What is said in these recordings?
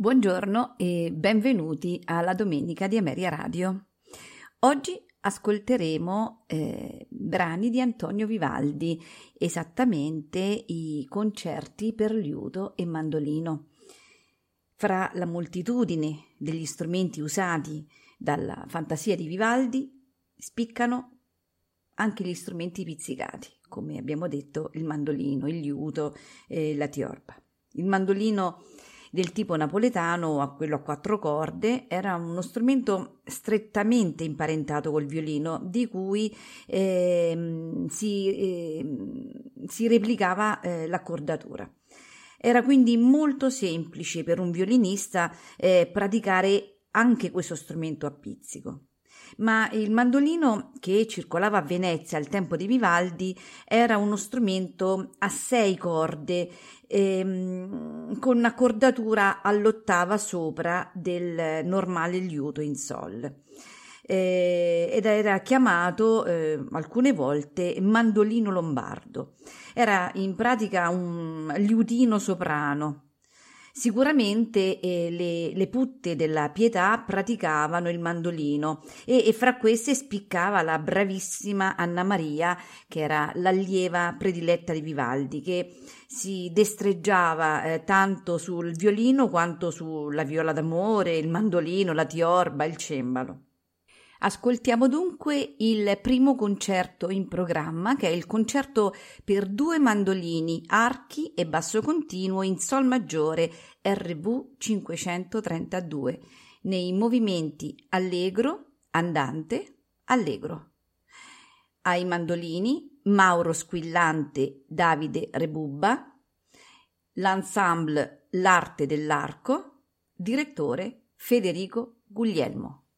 Buongiorno e benvenuti alla Domenica di Ameria Radio. Oggi ascolteremo eh, brani di Antonio Vivaldi, esattamente i concerti per liuto e mandolino. Fra la moltitudine degli strumenti usati dalla fantasia di Vivaldi spiccano anche gli strumenti pizzicati, come abbiamo detto il mandolino, il liuto e la tiorba. Il mandolino del tipo napoletano a quello a quattro corde era uno strumento strettamente imparentato col violino di cui eh, si, eh, si, replicava eh, l'accordatura. Era quindi molto semplice per un violinista eh, praticare anche questo strumento a pizzico ma il mandolino che circolava a Venezia al tempo di Vivaldi era uno strumento a sei corde ehm, con un'accordatura all'ottava sopra del normale liuto in sol. Eh, ed era chiamato eh, alcune volte mandolino lombardo. Era in pratica un liutino soprano Sicuramente eh, le, le, putte della pietà praticavano il mandolino e, e, fra queste spiccava la bravissima Anna Maria, che era l'allieva prediletta di Vivaldi, che si destreggiava eh, tanto sul violino quanto sulla viola d'amore, il mandolino, la tiorba, il cembalo. Ascoltiamo dunque il primo concerto in programma, che è il concerto per due mandolini, archi e basso continuo in Sol maggiore RV 532, nei movimenti allegro, andante, allegro. Ai mandolini Mauro Squillante, Davide Rebubba, l'ensemble L'arte dell'arco, direttore Federico Guglielmo.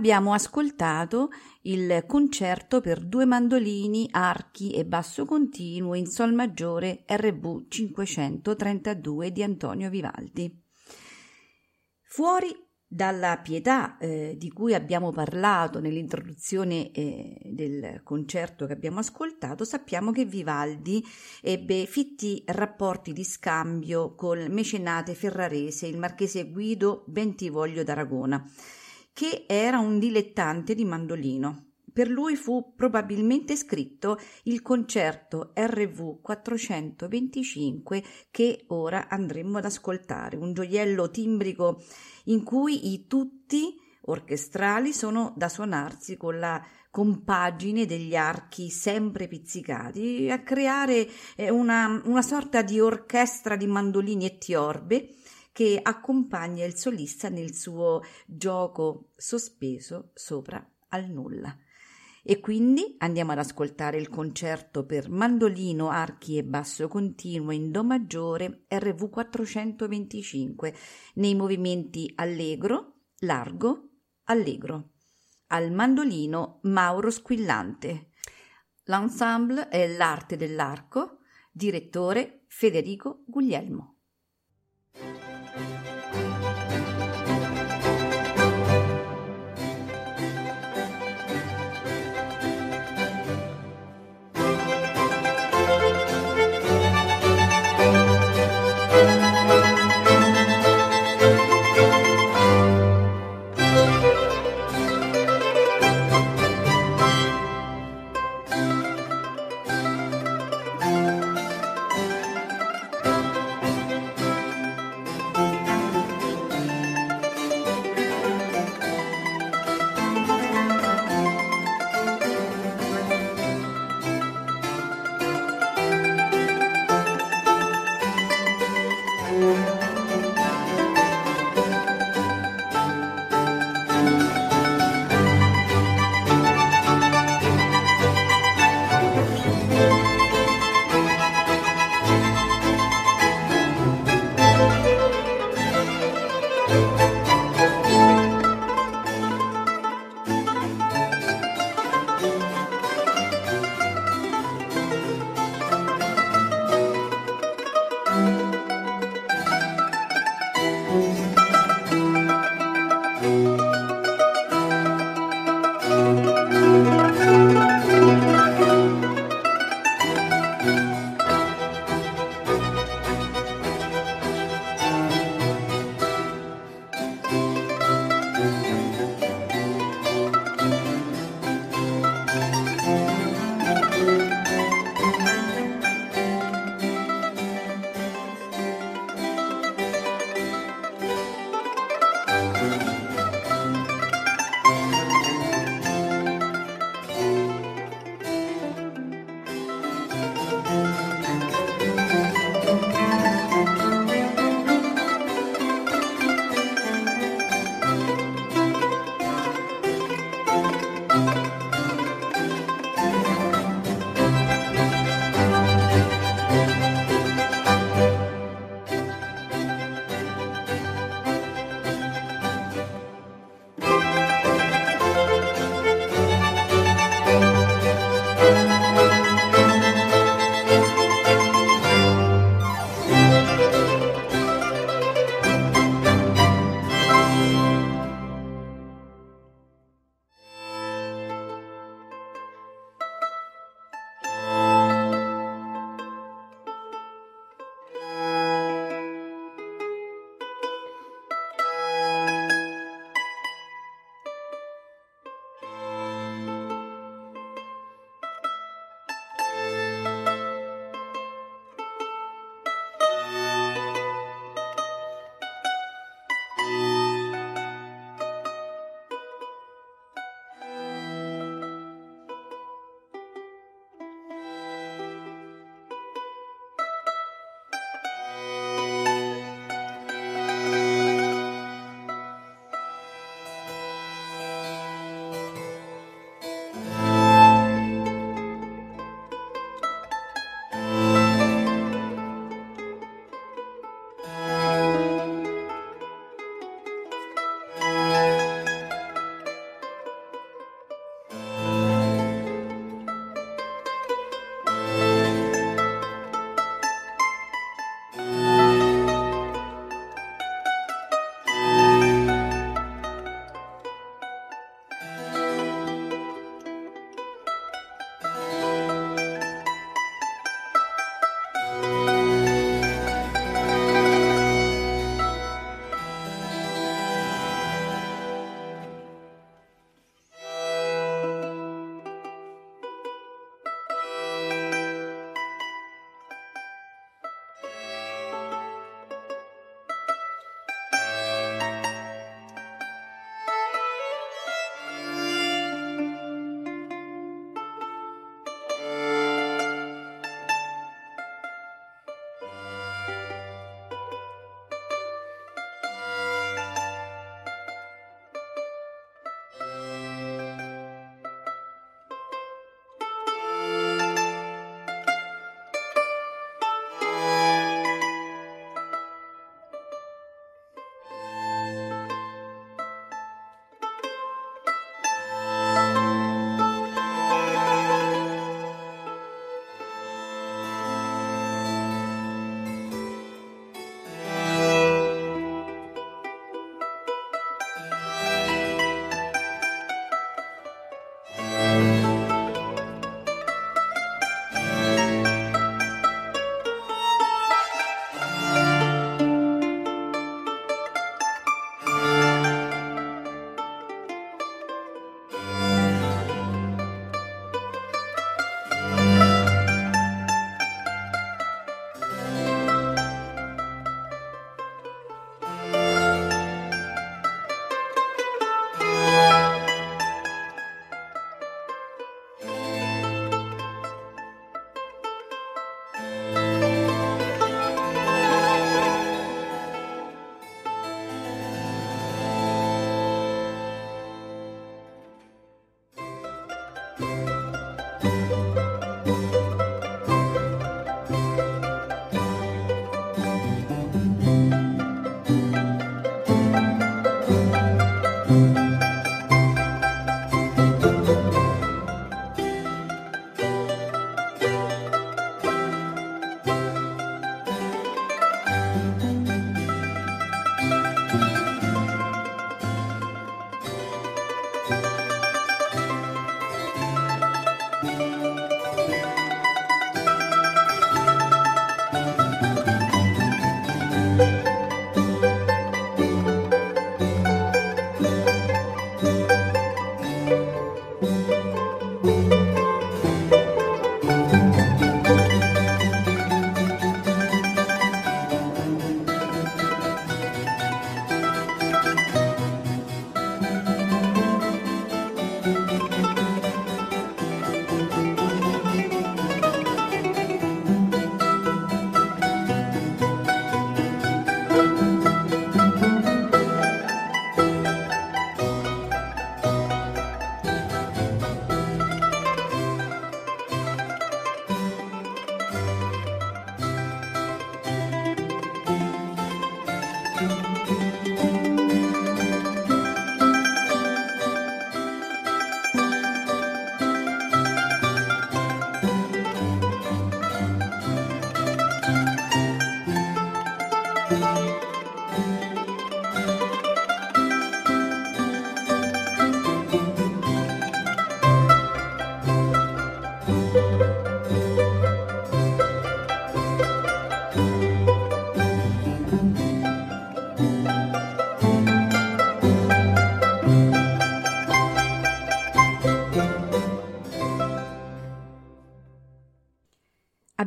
Abbiamo ascoltato il concerto per due mandolini, archi e basso continuo in Sol maggiore RV 532 di Antonio Vivaldi. Fuori dalla pietà eh, di cui abbiamo parlato nell'introduzione eh, del concerto che abbiamo ascoltato, sappiamo che Vivaldi ebbe fitti rapporti di scambio col mecenate ferrarese, il marchese Guido Bentivoglio d'Aragona che era un dilettante di mandolino. Per lui fu probabilmente scritto il concerto RV 425 che ora andremo ad ascoltare, un gioiello timbrico in cui i tutti orchestrali sono da suonarsi con la compagine degli archi sempre pizzicati, a creare eh, una, una sorta di orchestra di mandolini e tiorbe che accompagna il solista nel suo gioco sospeso sopra al nulla. E quindi andiamo ad ascoltare il concerto per mandolino, archi e basso continuo in Do maggiore RV 425 nei movimenti allegro, largo, allegro. Al mandolino Mauro Squillante. L'ensemble è l'arte dell'arco, direttore Federico Guglielmo. Música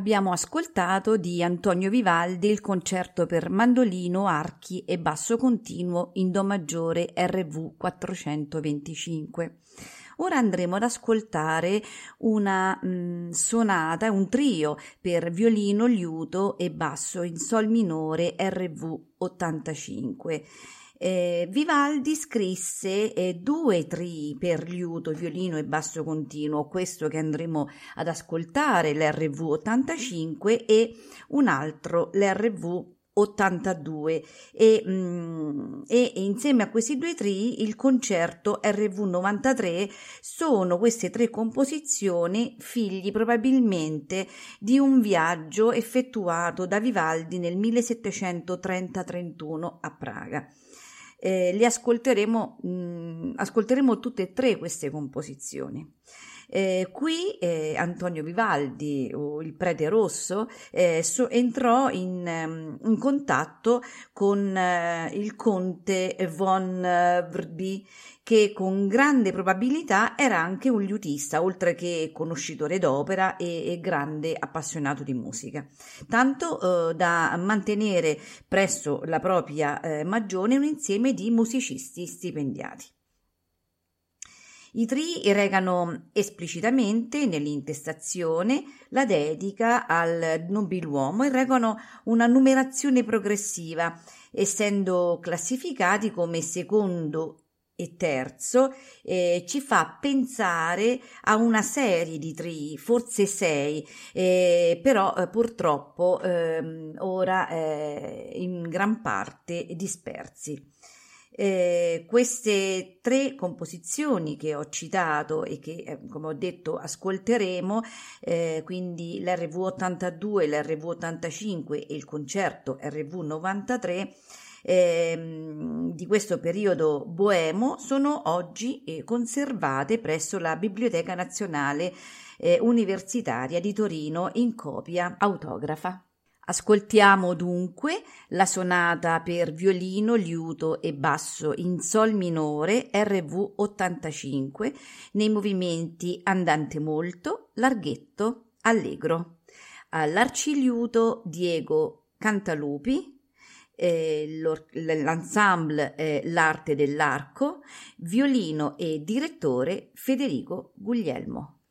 abbiamo ascoltato di Antonio Vivaldi il concerto per mandolino, archi e basso continuo in Do maggiore RV 425. Ora andremo ad ascoltare una mh, mm, sonata, un trio per violino, liuto e basso in Sol minore RV 85 eh, Vivaldi scrisse eh, due trii per liuto, violino e basso continuo, questo che andremo ad ascoltare, l'RV 85 e un altro, l'RV 82 e, mm, e, insieme a questi due trii il concerto RV 93 sono queste tre composizioni figli probabilmente di un viaggio effettuato da Vivaldi nel 1730-31 a Praga eh, le ascolteremo, mh, mm, ascolteremo tutte e tre queste composizioni. Eh, qui eh, Antonio Vivaldi, o il prete rosso, eh, so, entrò in, um, in, contatto con eh, il conte von Vrby, che con grande probabilità era anche un liutista, oltre che conoscitore d'opera e, e grande appassionato di musica, tanto eh, da mantenere presso la propria eh, magione un insieme di musicisti stipendiati. I tri recano esplicitamente nell'intestazione la dedica al nobiluomo e regano una numerazione progressiva, essendo classificati come secondo e terzo eh, ci fa pensare a una serie di tri, forse sei, eh, però eh, purtroppo ehm, ora eh, in gran parte dispersi. Eh, queste tre composizioni che ho citato e che, eh, come ho detto, ascolteremo, eh, quindi l'RV 82, l'RV 85 e il concerto RV 93, ehm, di questo periodo boemo sono oggi eh, conservate presso la Biblioteca Nazionale eh, Universitaria di Torino in copia autografa. Ascoltiamo dunque la sonata per violino, liuto e basso in Sol minore RV 85 nei movimenti andante molto, larghetto, allegro. All'arciliuto Diego Cantalupi, eh, l'ensemble eh, L'arte dell'arco, violino e direttore Federico Guglielmo.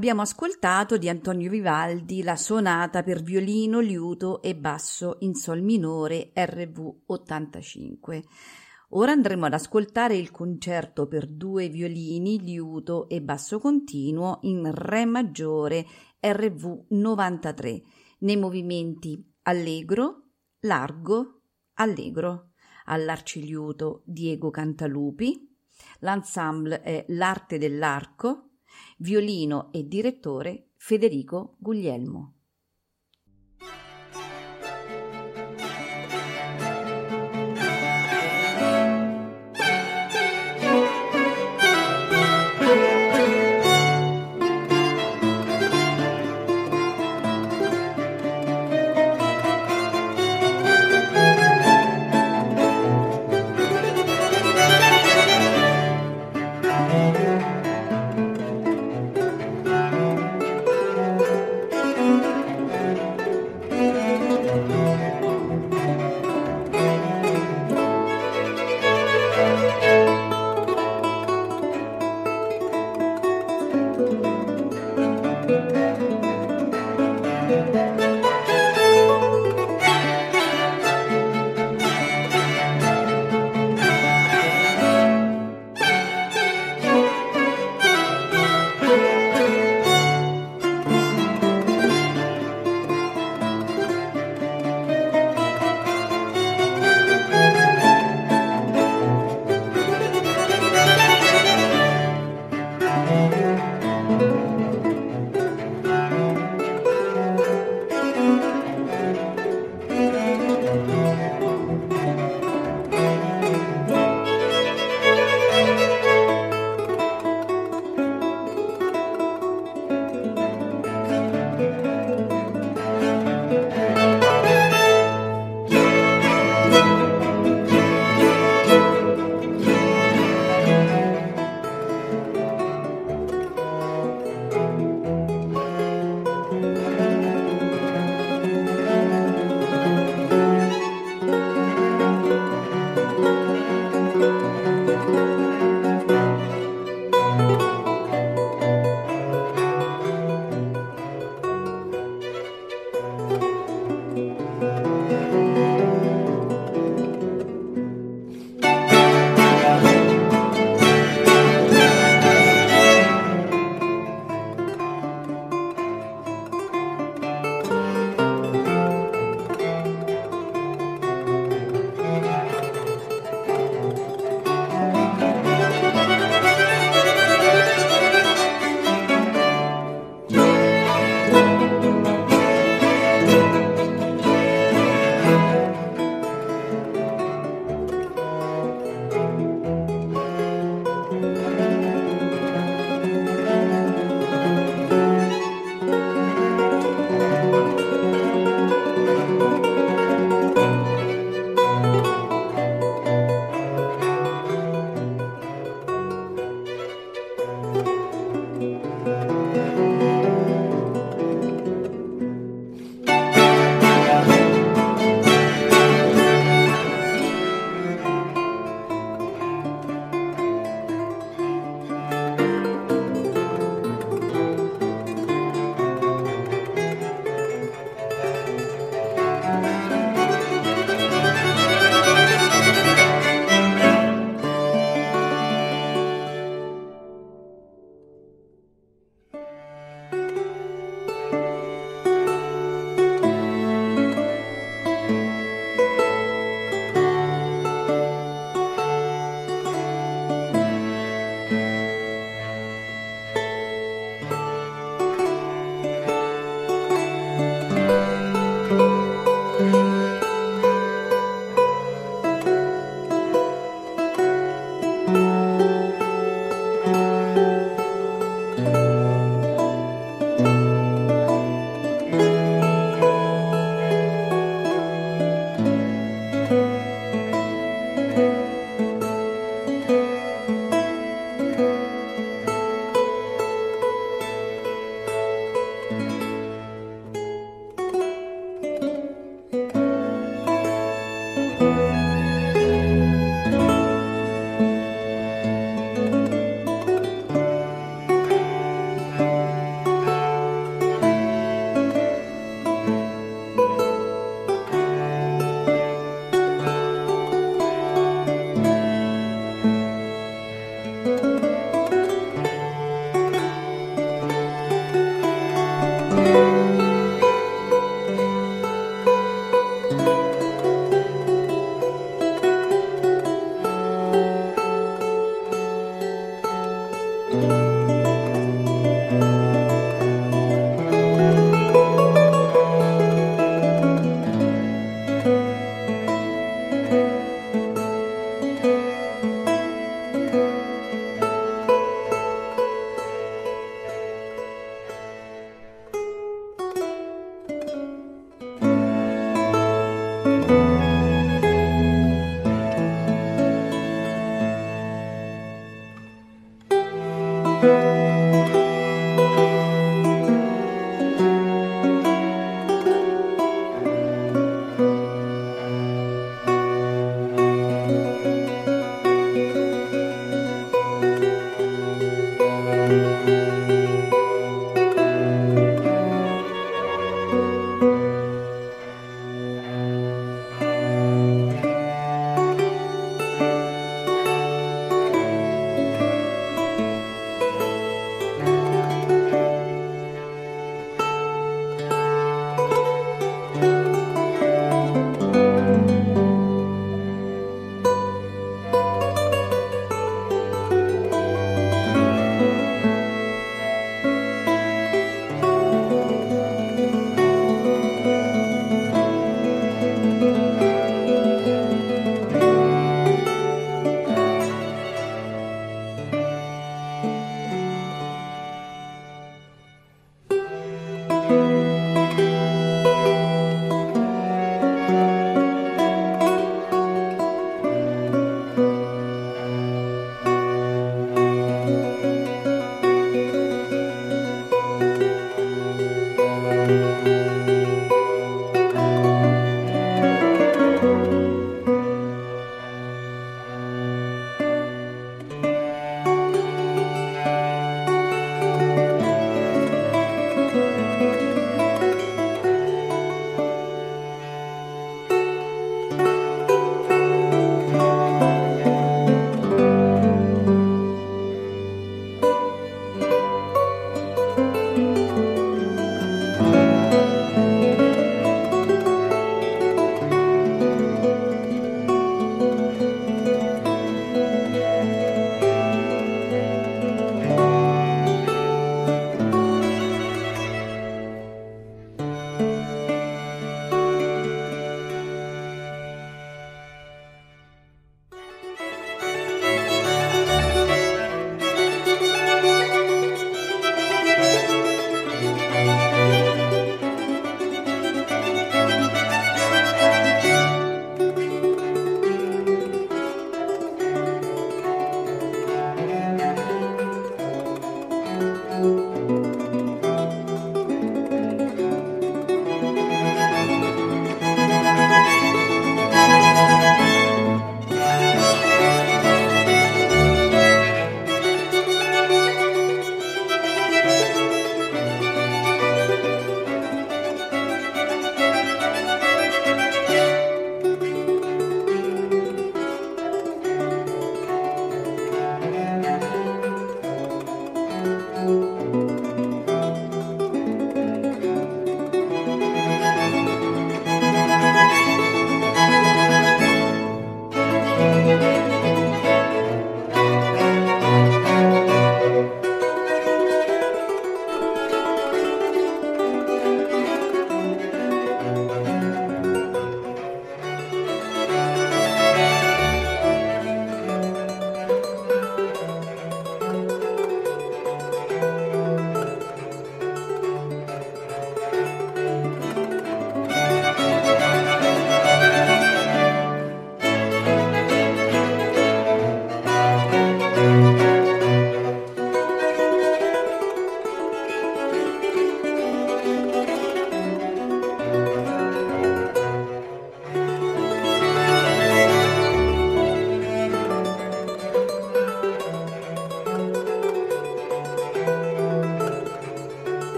Abbiamo ascoltato di Antonio Vivaldi la sonata per violino, liuto e basso in sol minore RV 85. Ora andremo ad ascoltare il concerto per due violini, liuto e basso continuo in Re maggiore RV 93 nei movimenti allegro, largo, allegro. All'arciliuto Diego Cantalupi, l'ensemble è L'arte dell'arco, violino e direttore Federico Guglielmo.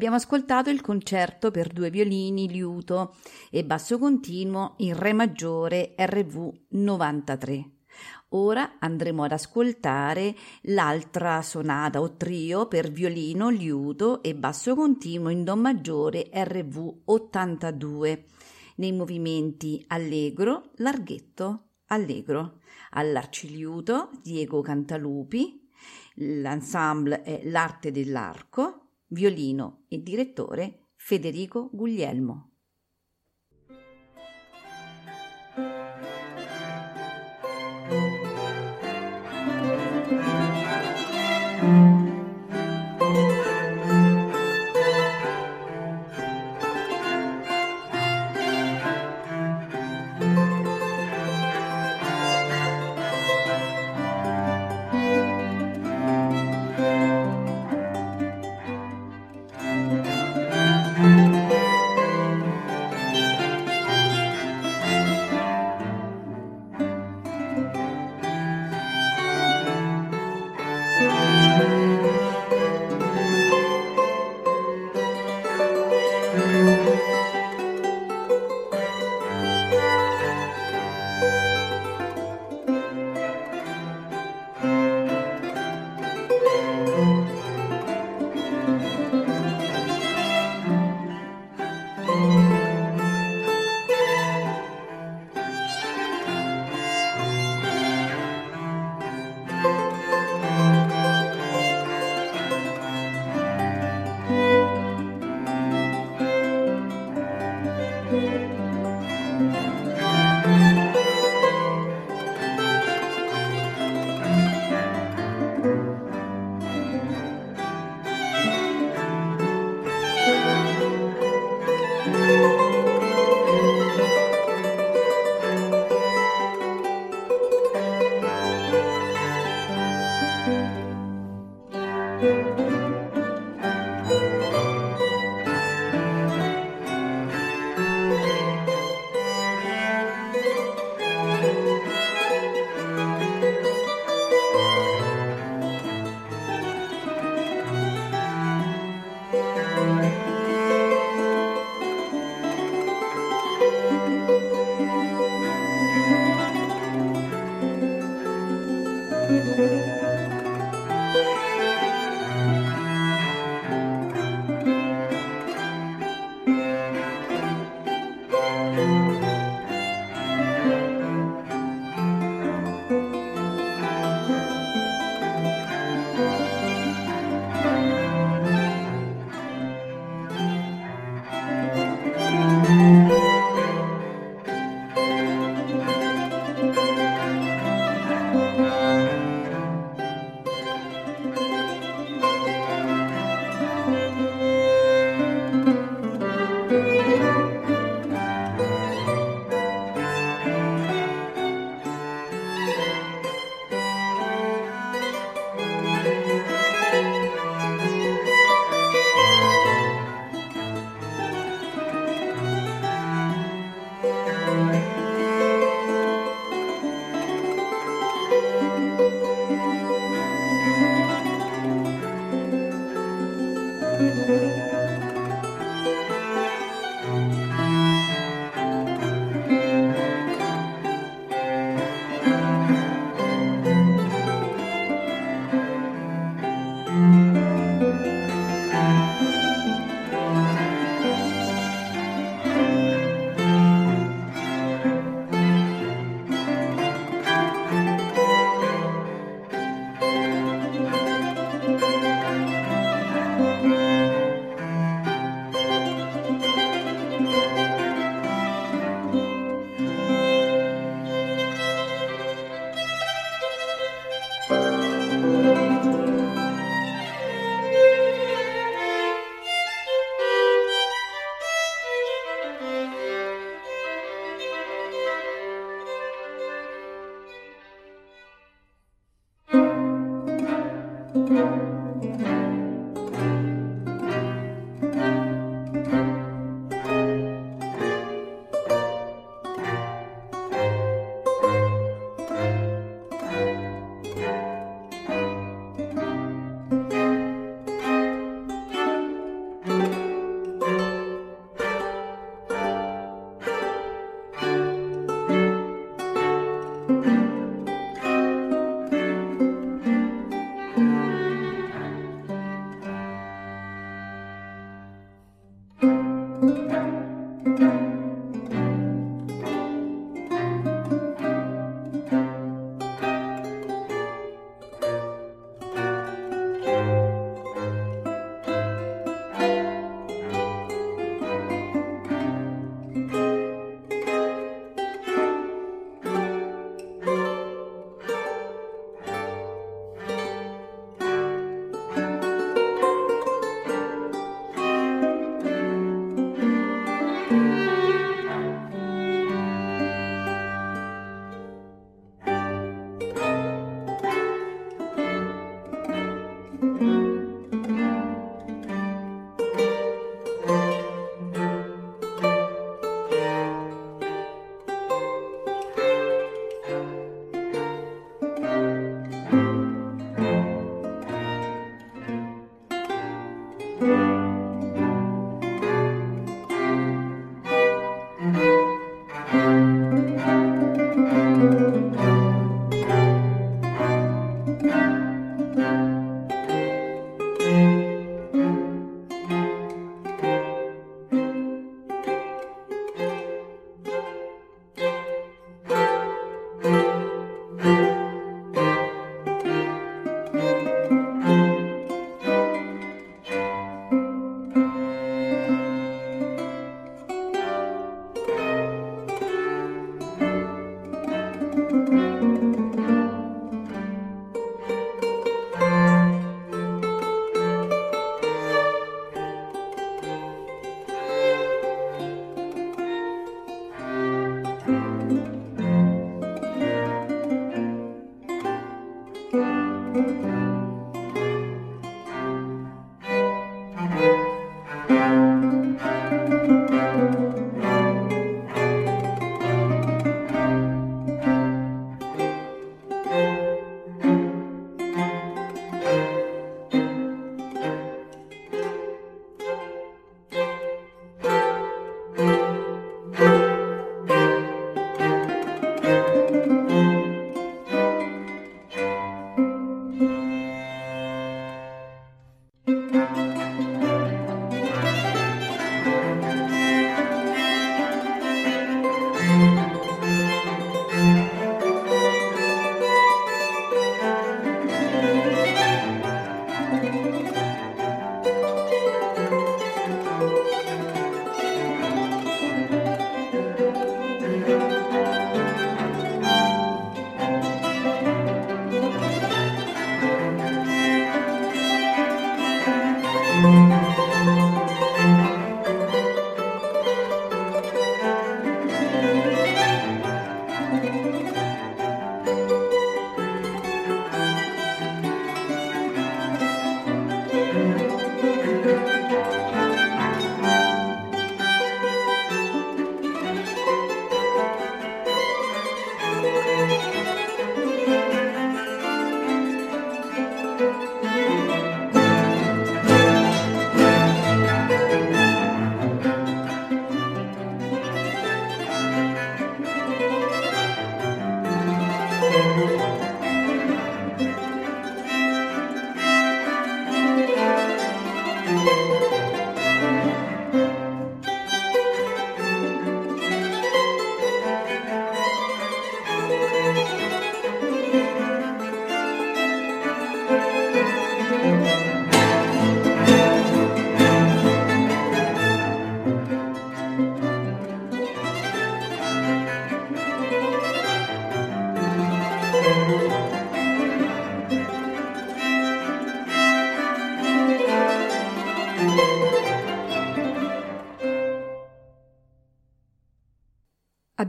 Abbiamo ascoltato il concerto per due violini, liuto e basso continuo in Re maggiore RV 93. Ora andremo ad ascoltare l'altra sonata o trio per violino, liuto e basso continuo in Do maggiore RV 82 nei movimenti allegro, larghetto, allegro. All'arciliuto Diego Cantalupi, l'ensemble è L'arte dell'arco, violino e direttore Federico Guglielmo.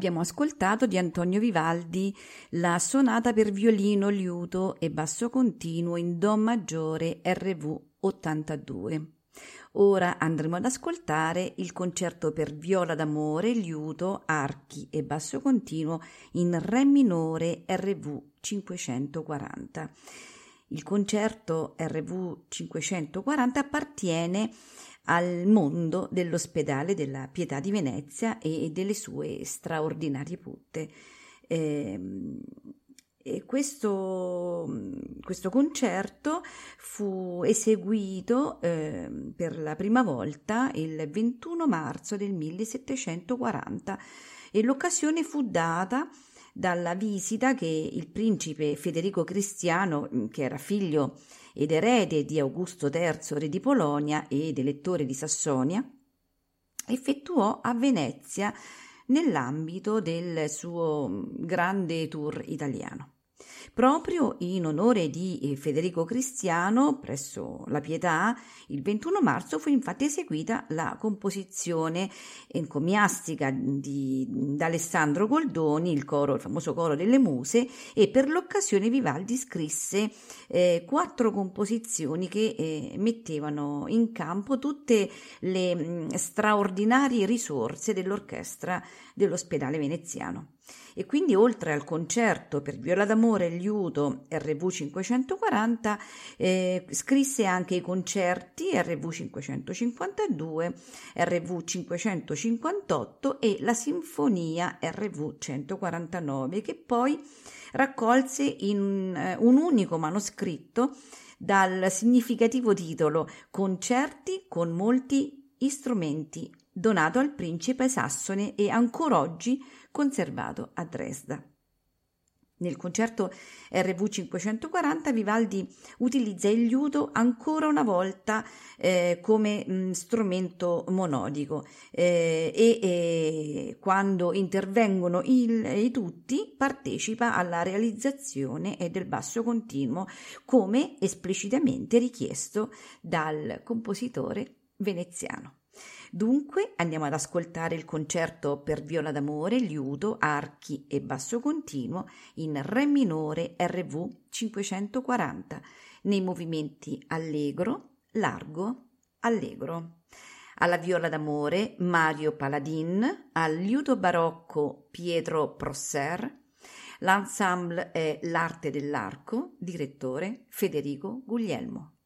Abbiamo ascoltato di Antonio Vivaldi la sonata per violino, liuto e basso continuo in Do maggiore RV 82. Ora andremo ad ascoltare il concerto per viola d'amore, liuto, archi e basso continuo in Re minore RV 540. Il concerto RV 540 appartiene al mondo dell'ospedale della Pietà di Venezia e delle sue straordinarie putte. Eh, e questo, questo, concerto fu eseguito eh, per la prima volta il 21 marzo del 1740 e l'occasione fu data dalla visita che il principe Federico Cristiano, che era figlio ed erede di Augusto III, re di Polonia ed elettore di Sassonia, effettuò a Venezia nell'ambito del suo grande tour italiano. Proprio in onore di eh, Federico Cristiano, presso la Pietà, il 21 marzo fu infatti eseguita la composizione encomiastica di, di Alessandro Goldoni, il, coro, il famoso coro delle muse, e per l'occasione Vivaldi scrisse eh, quattro composizioni che eh, mettevano in campo tutte le mh, mm, straordinarie risorse dell'orchestra dell'ospedale veneziano e quindi oltre al concerto per viola d'amore liuto RV 540 eh, scrisse anche i concerti RV 552, RV 558 e la sinfonia RV 149 che poi raccolse in uh, un unico manoscritto dal significativo titolo Concerti con molti strumenti donato al principe sassone e ancora oggi conservato a Dresda. Nel concerto RV 540 Vivaldi utilizza il liuto ancora una volta eh, come mh, mm, strumento monodico eh, e, e, quando intervengono il, i tutti partecipa alla realizzazione del basso continuo come esplicitamente richiesto dal compositore veneziano. Dunque andiamo ad ascoltare il concerto per viola d'amore, liuto, archi e basso continuo in Re minore RV 540 nei movimenti allegro, largo, allegro. Alla viola d'amore Mario Paladin, al liuto barocco Pietro Prosser, l'ensemble è L'arte dell'arco, direttore Federico Guglielmo.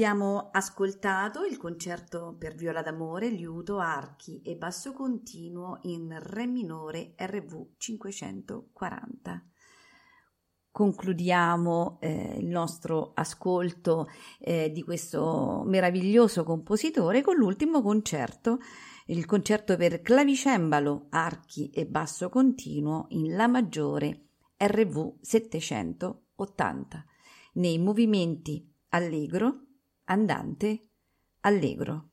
Abbiamo ascoltato il concerto per viola d'amore, liuto, archi e basso continuo in Re minore RV 540. Concludiamo eh, il nostro ascolto eh, di questo meraviglioso compositore con l'ultimo concerto, il concerto per clavicembalo, archi e basso continuo in La maggiore RV 780 nei movimenti allegro, andante, allegro.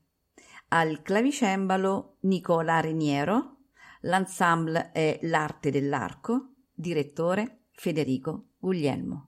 Al clavicembalo Nicola Reniero, l'ensemble è L'arte dell'arco, direttore Federico Guglielmo.